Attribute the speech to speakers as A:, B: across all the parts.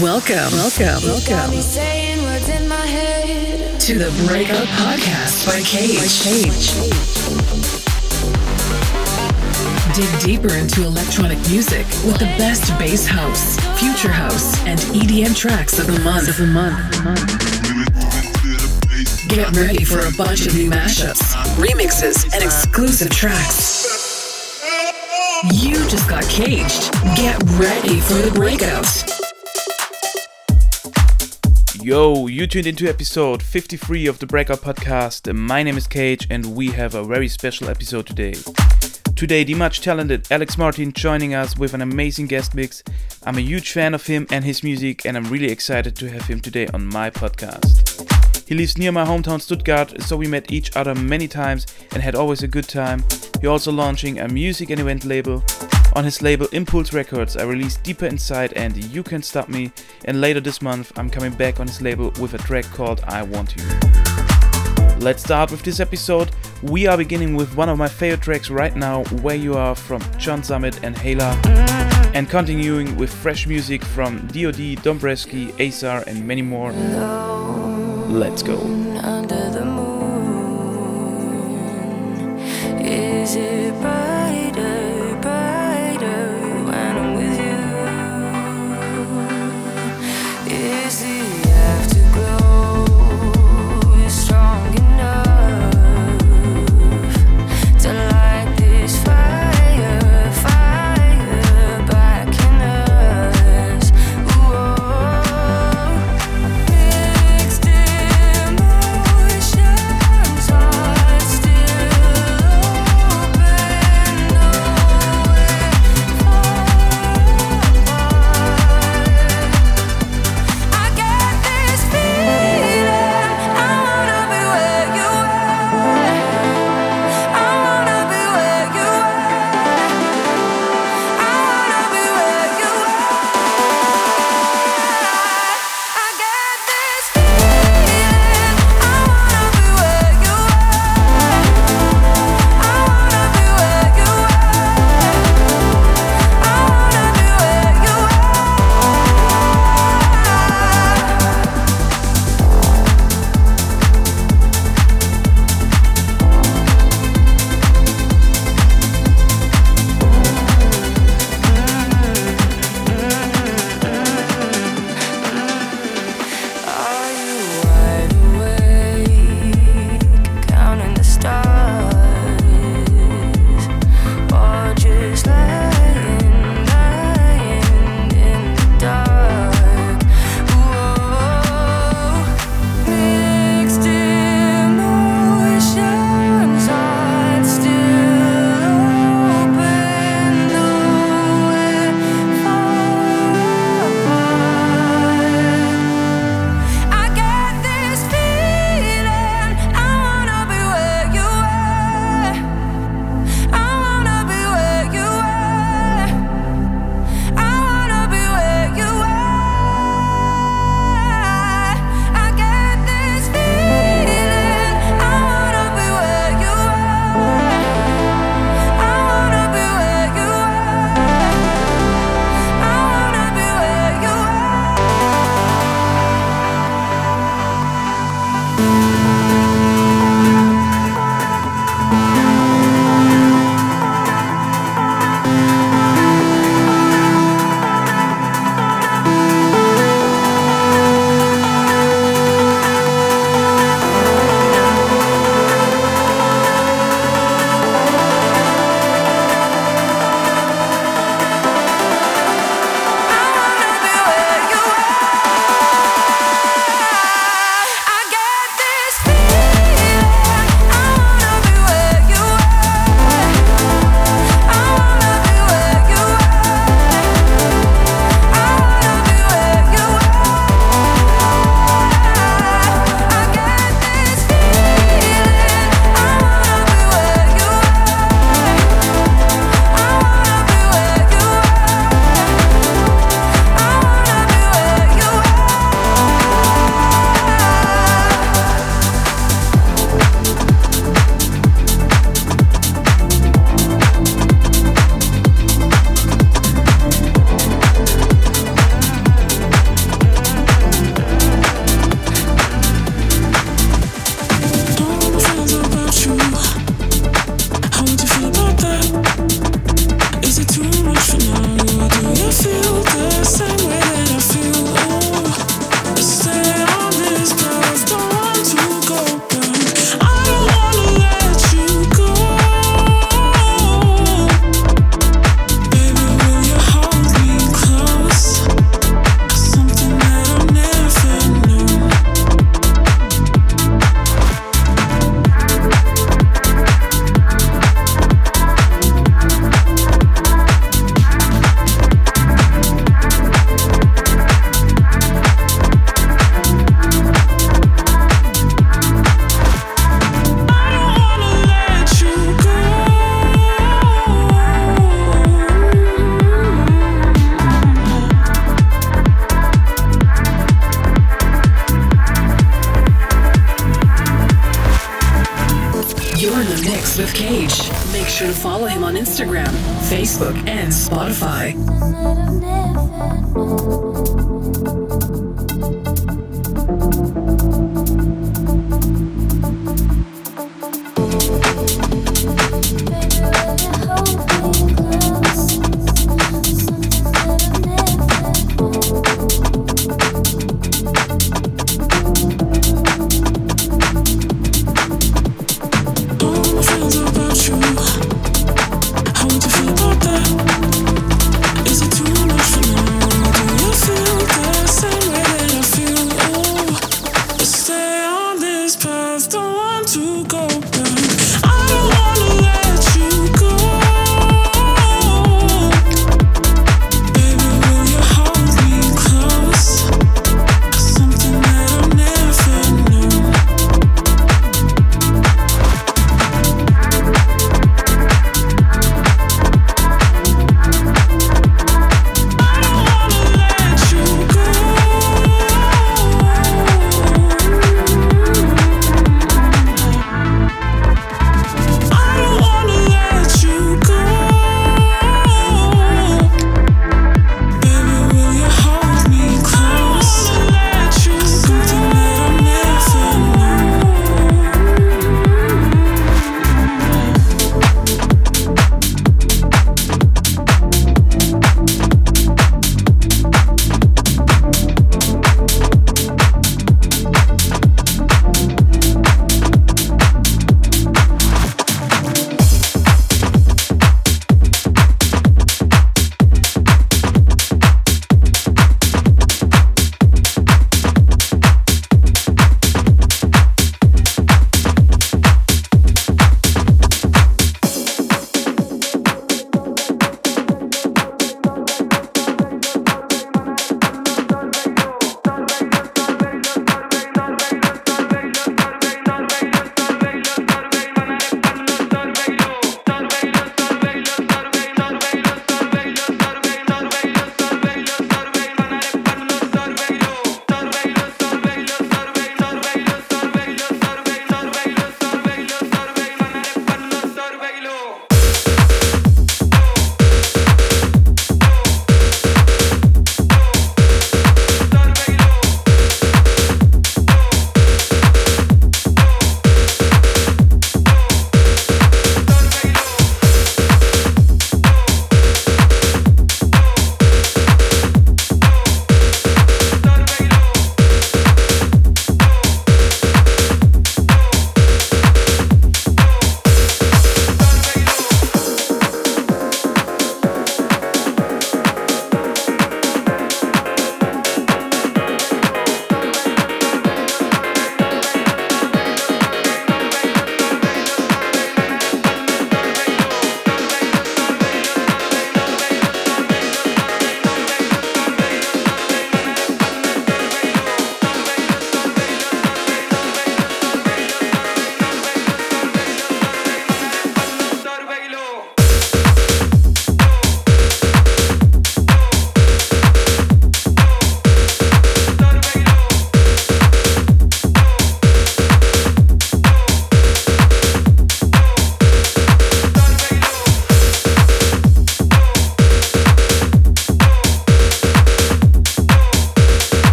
A: Welcome, welcome, welcome
B: saying what's in my head.
A: to the Breakout Podcast by Cage. Dig deeper into electronic music with the best bass house, future house, and EDM tracks of the month. Of the month. Get ready for a bunch of new mashups, remixes, and exclusive tracks. You just got caged. Get ready for the breakout.
C: Yo, you tuned into episode 53 of the Breakout Podcast. My name is Cage, and we have a very special episode today. Today, the much talented Alex Martin joining us with an amazing guest mix. I'm a huge fan of him and his music, and I'm really excited to have him today on my podcast. He lives near my hometown Stuttgart, so we met each other many times and had always a good time. He also launching a music and event label. On his label Impulse Records, I released Deeper Inside and You Can't Stop Me, and later this month I'm coming back on his label with a track called I Want You. Let's start with this episode. We are beginning with one of my favorite tracks right now, Where You Are from John Summit and Hayla, and continuing with fresh music from D.O.D, Dombresky, Aazar, and many more. Let's go.
B: Is it brighter you?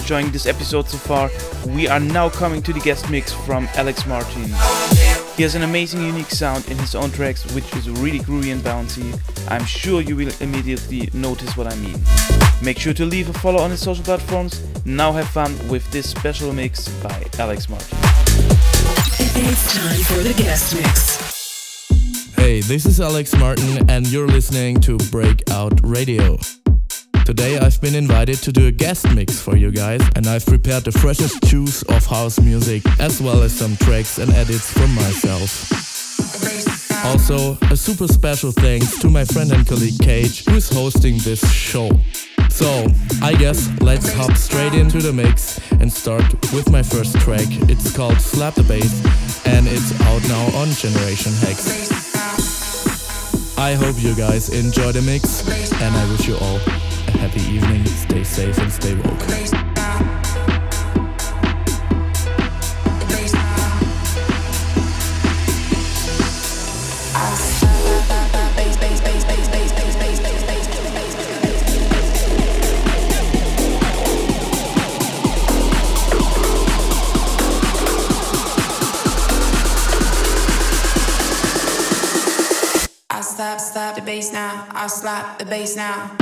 C: enjoying this episode so far. We are now coming to the guest mix from Alex Martin. He has an amazing unique sound in his own tracks which is really groovy and bouncy. I'm sure you will immediately notice what I mean. Make sure to leave a follow on his social platforms. Now have fun with this special mix by Alex Martin.
A: It's time for the guest mix.
D: Hey, this is Alex Martin and you're listening to Breakout Radio. Today I've been invited to do a guest mix for you guys and I've prepared the freshest juice of house music as well as some tracks and edits from myself. Also, a super special thanks to my friend and colleague Cage, who is hosting this show. So, I guess let's hop straight into the mix and start with my first track. It's called Slap the Bass and it's out now on Generation Hex. I hope you guys enjoy the mix and I wish you all Happy evening, stay safe and stay woke.
E: Slap, slap the bass now. I slap the bass now.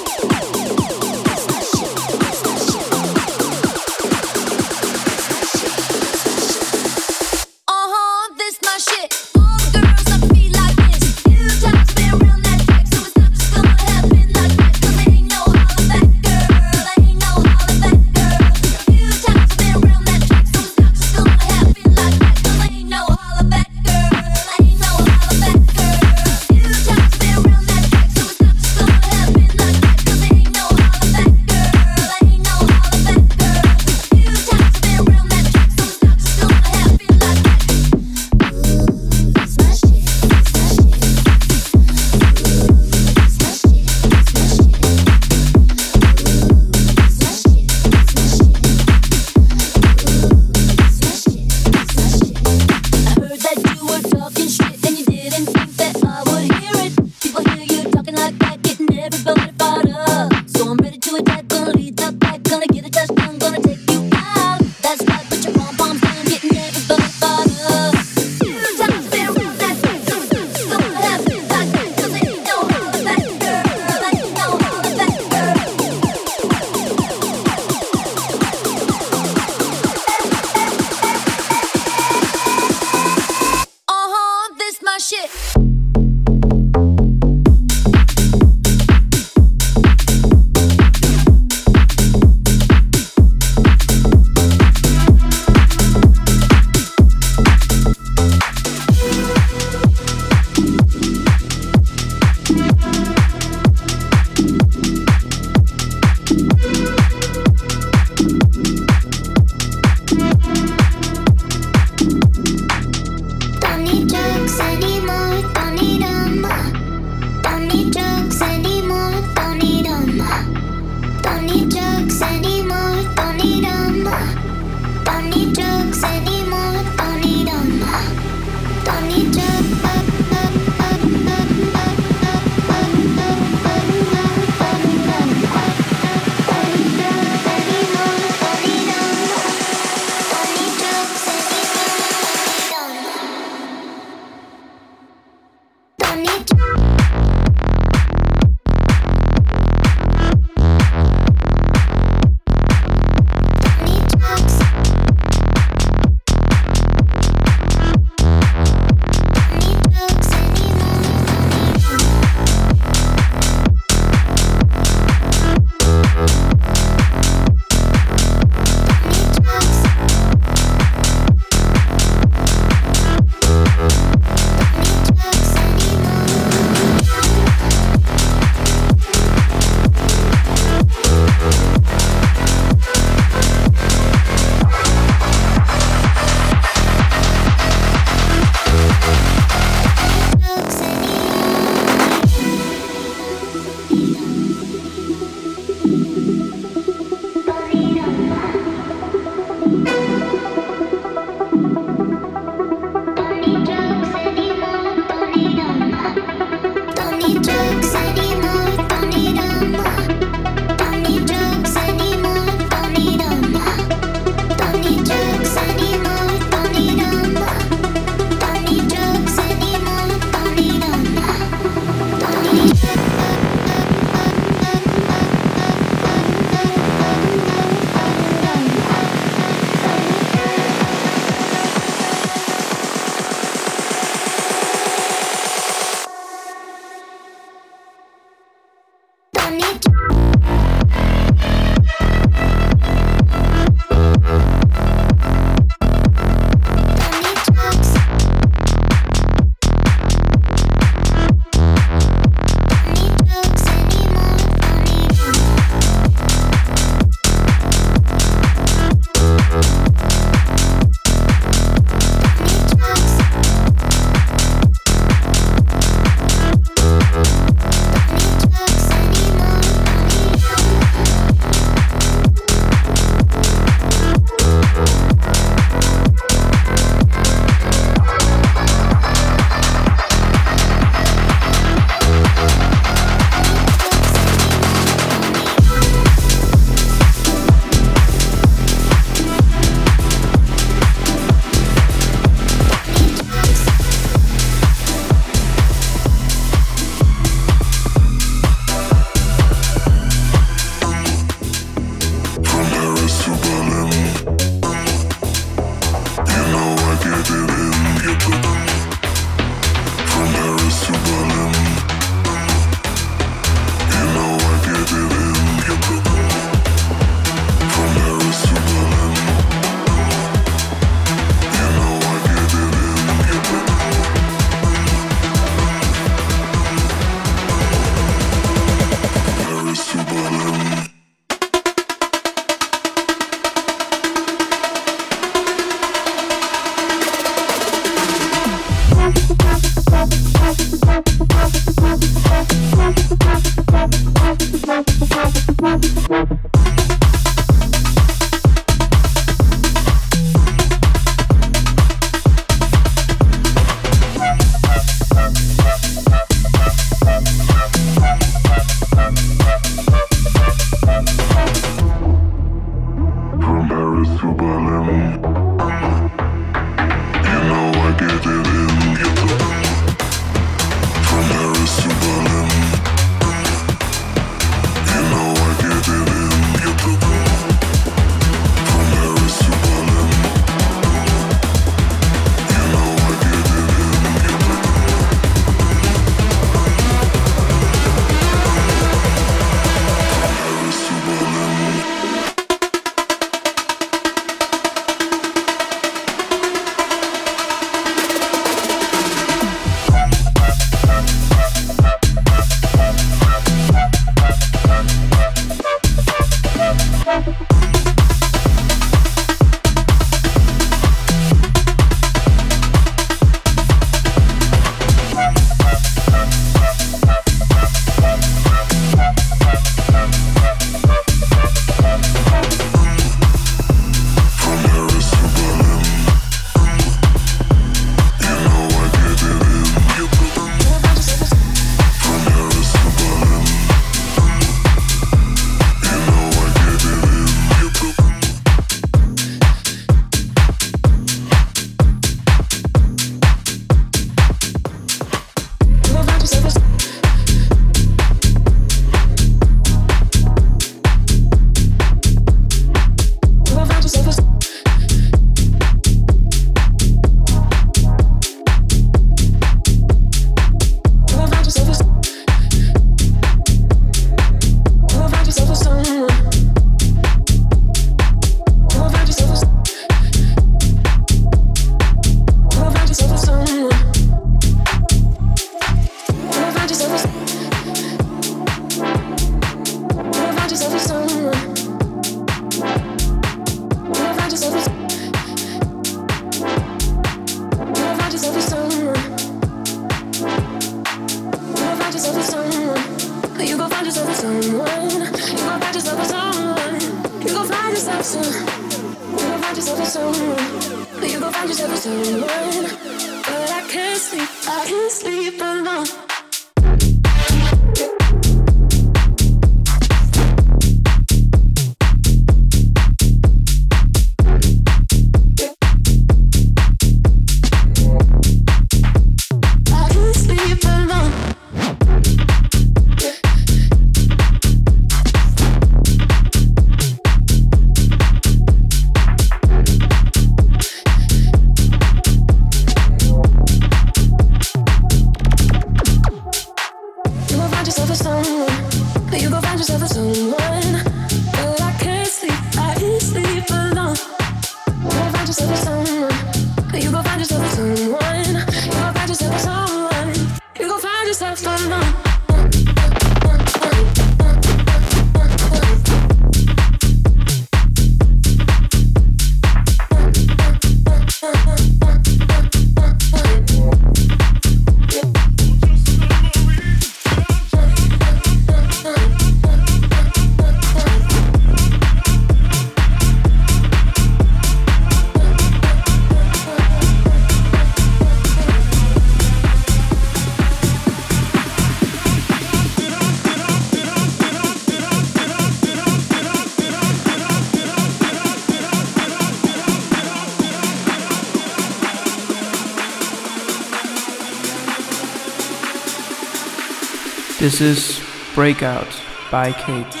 F: This
G: is Breakout by
H: Kate.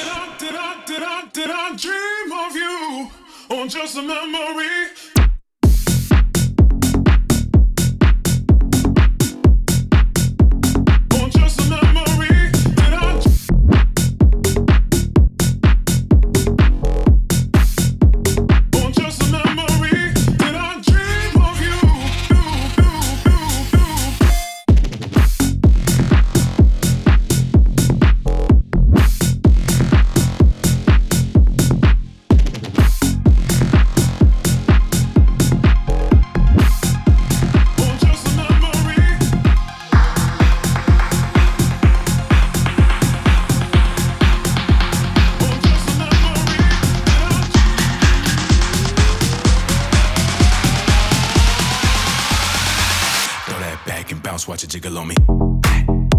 H: back and bounce, watch a jiggle on me.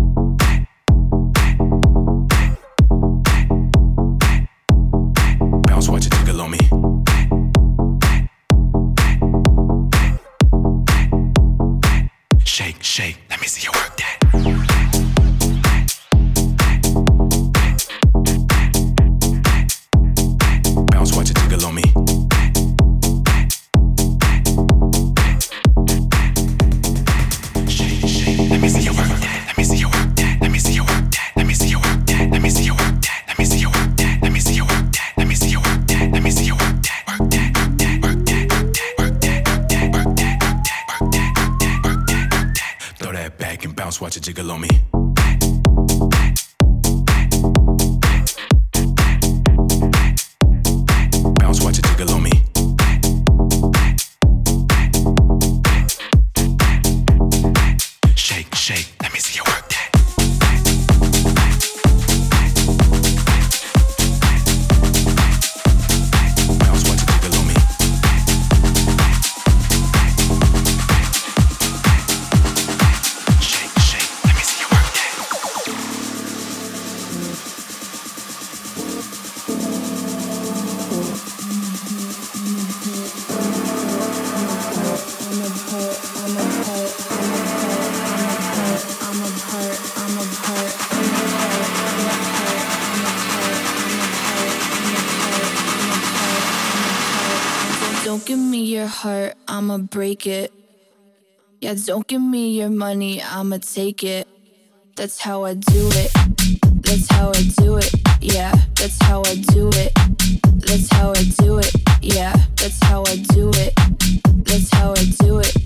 I: Don't give me your money, I'ma take it. That's how I do it. That's how I do it. Yeah, that's how I do it. That's how I do it. Yeah, that's how I do it. That's how I do it.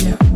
I: yeah.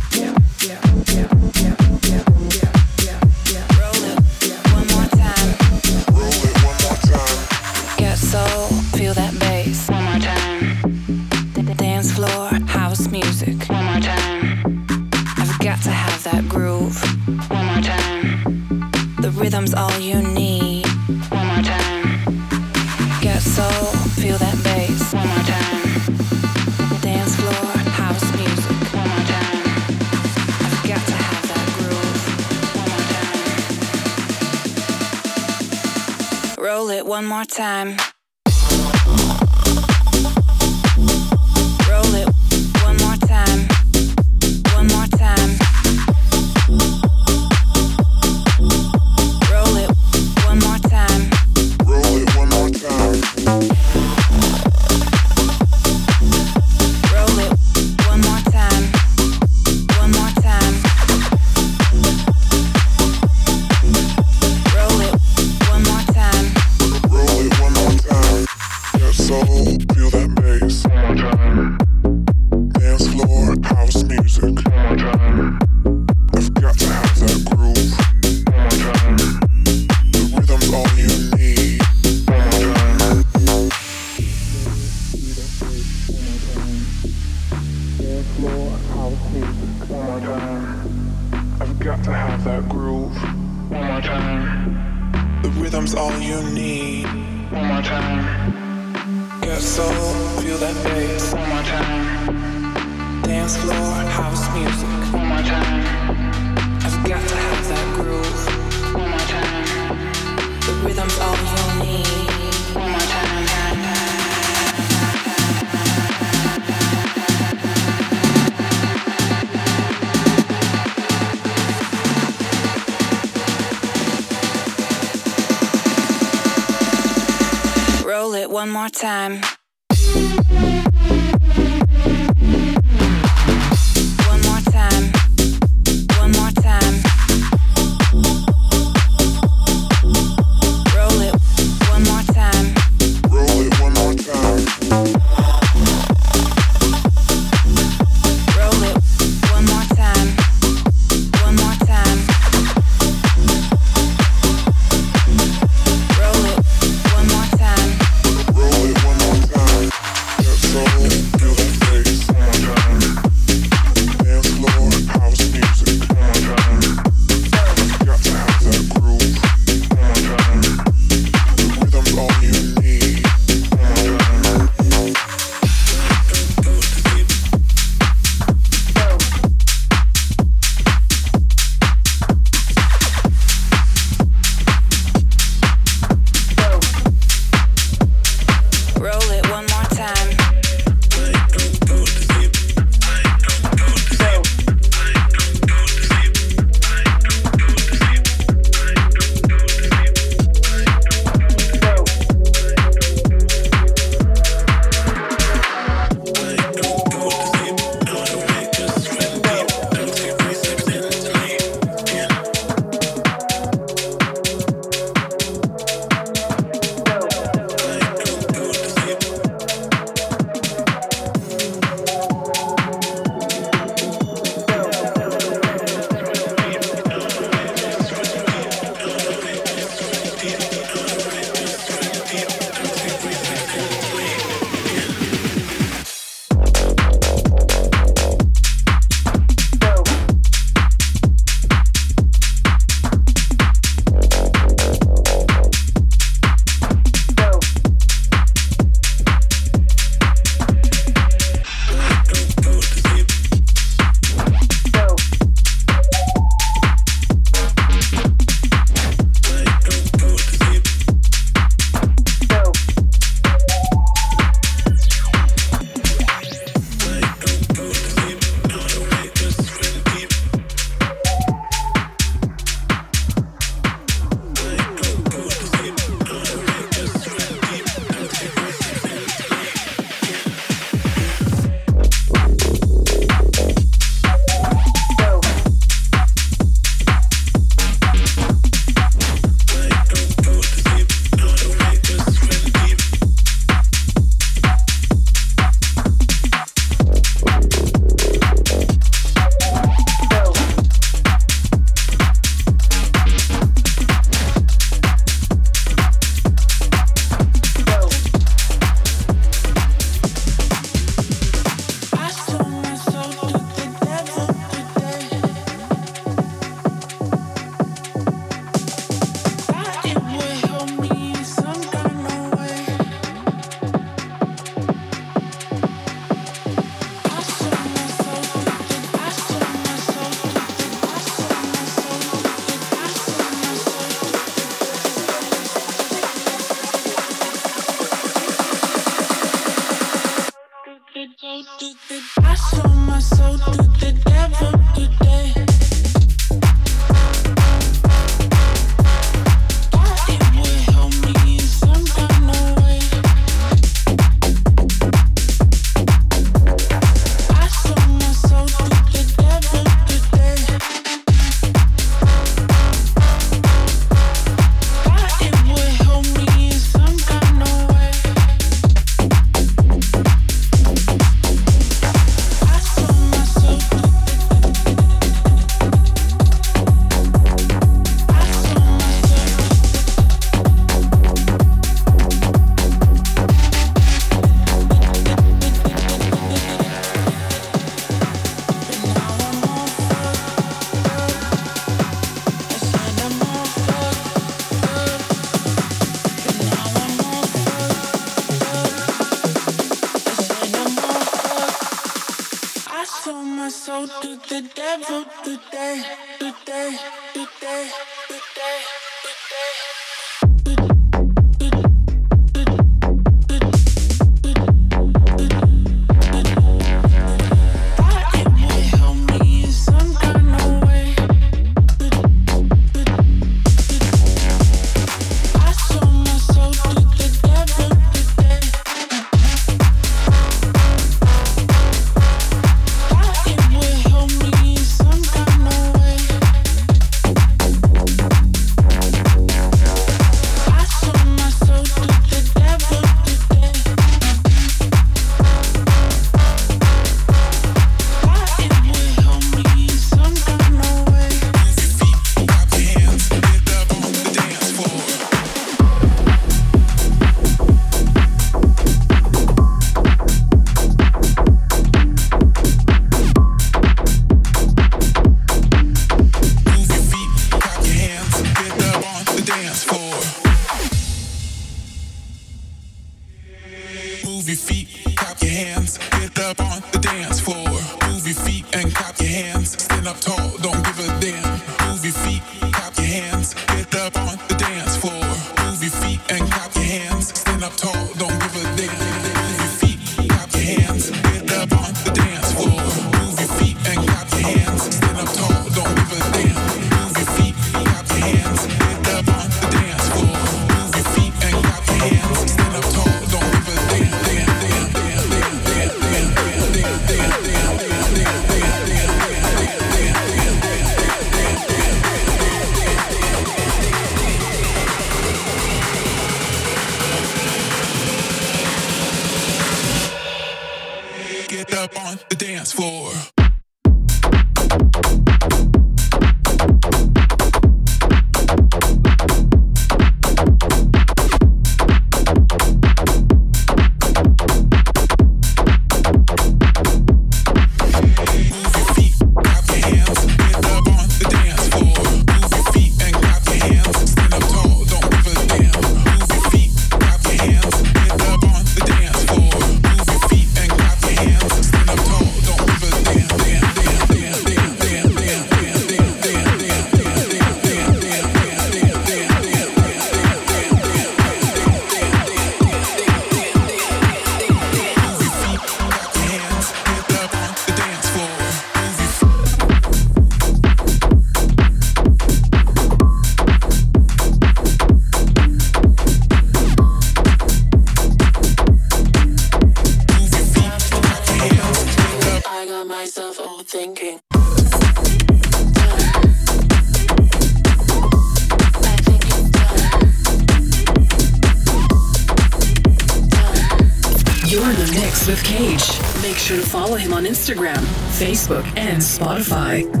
J: Instagram, Facebook, and Spotify.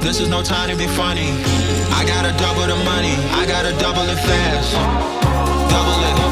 K: This is no time to be funny. I gotta double the money. I gotta double it fast. Double it.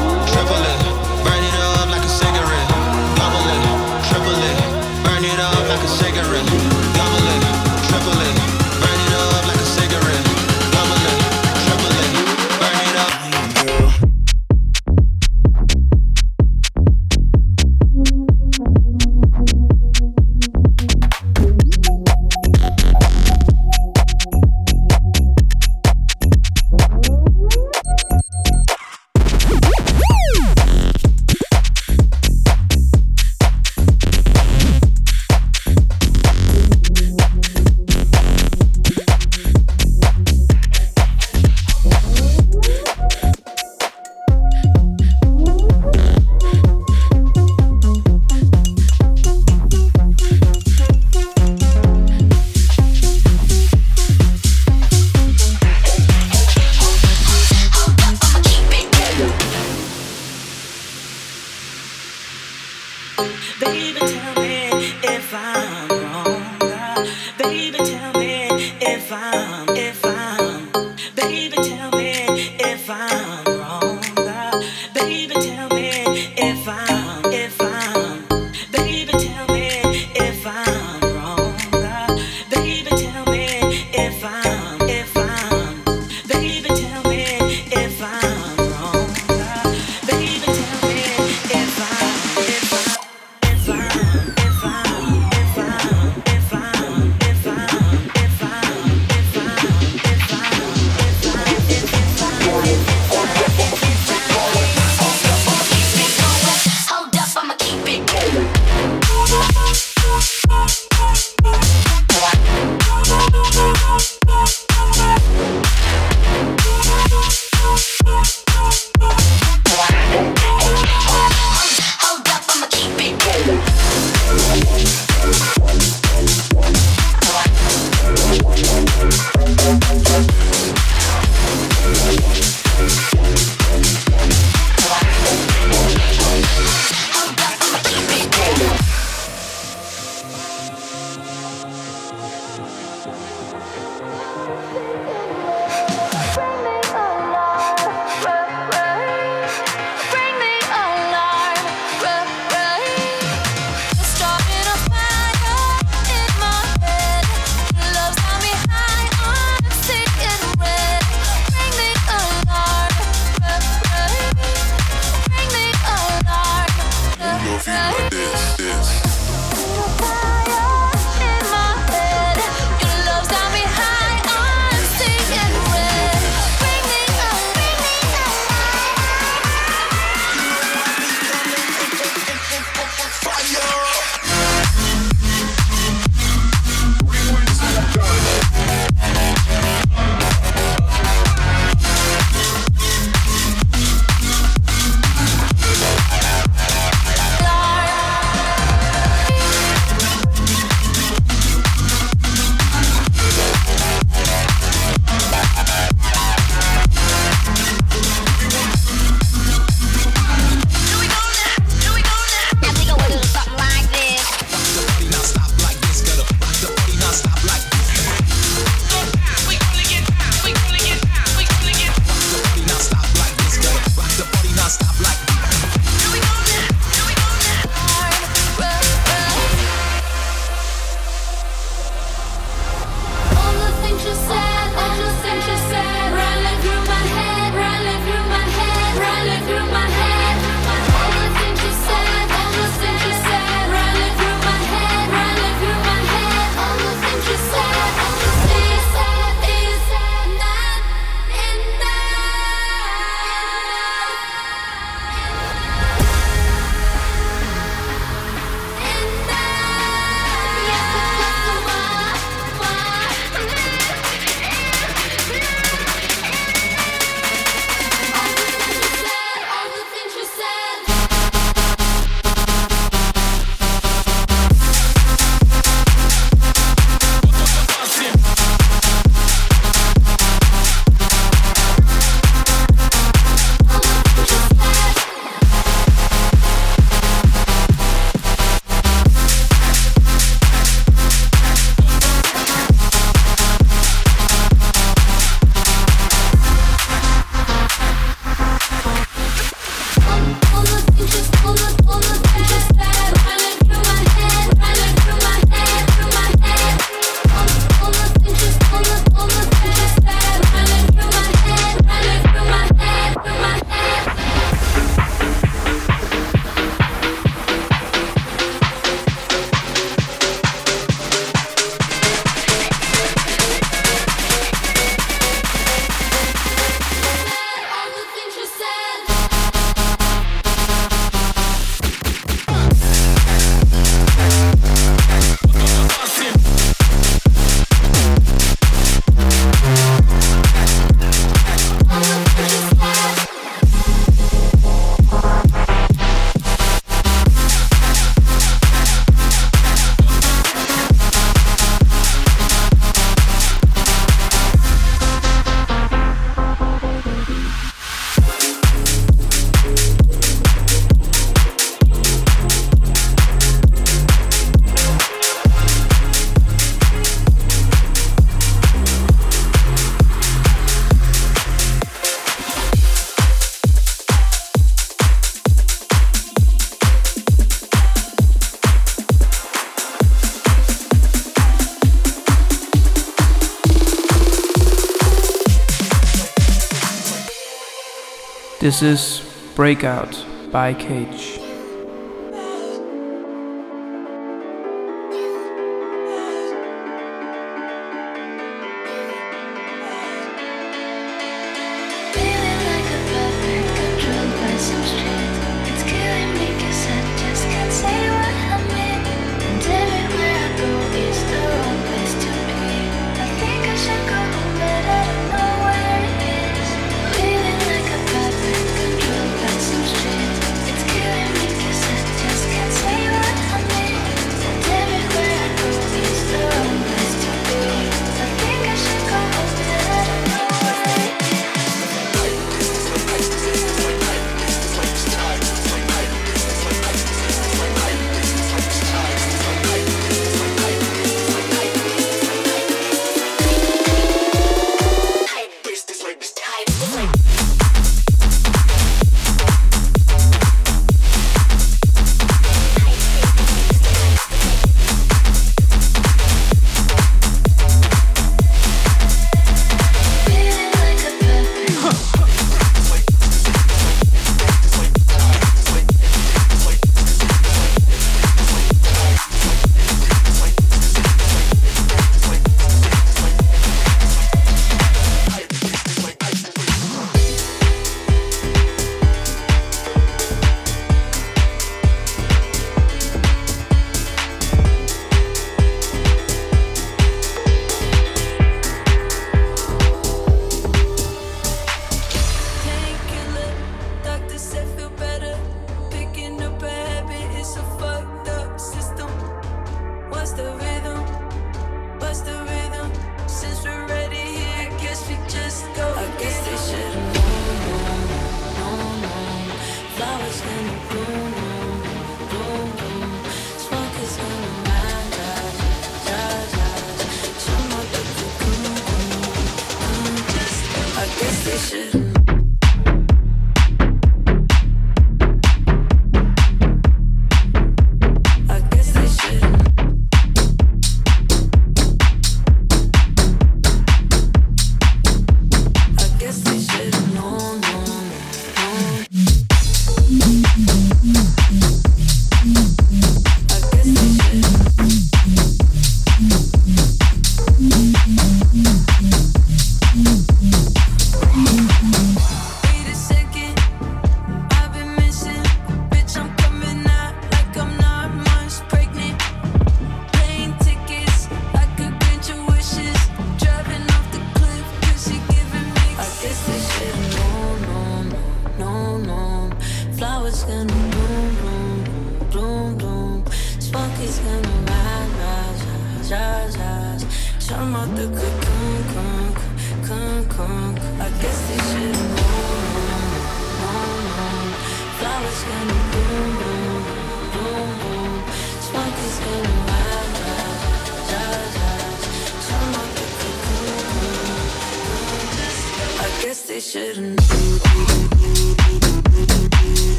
G: This is Breakout by
B: KHAG3.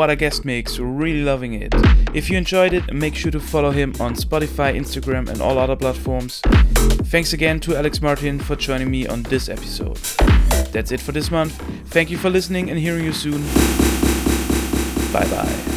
C: What a guest mix, really loving it. If you enjoyed it, make sure to follow him on Spotify, Instagram, and all other platforms. Thanks again to Alex Martin for joining me on this episode. That's it for this month. Thank you for listening and hearing you soon. Bye bye.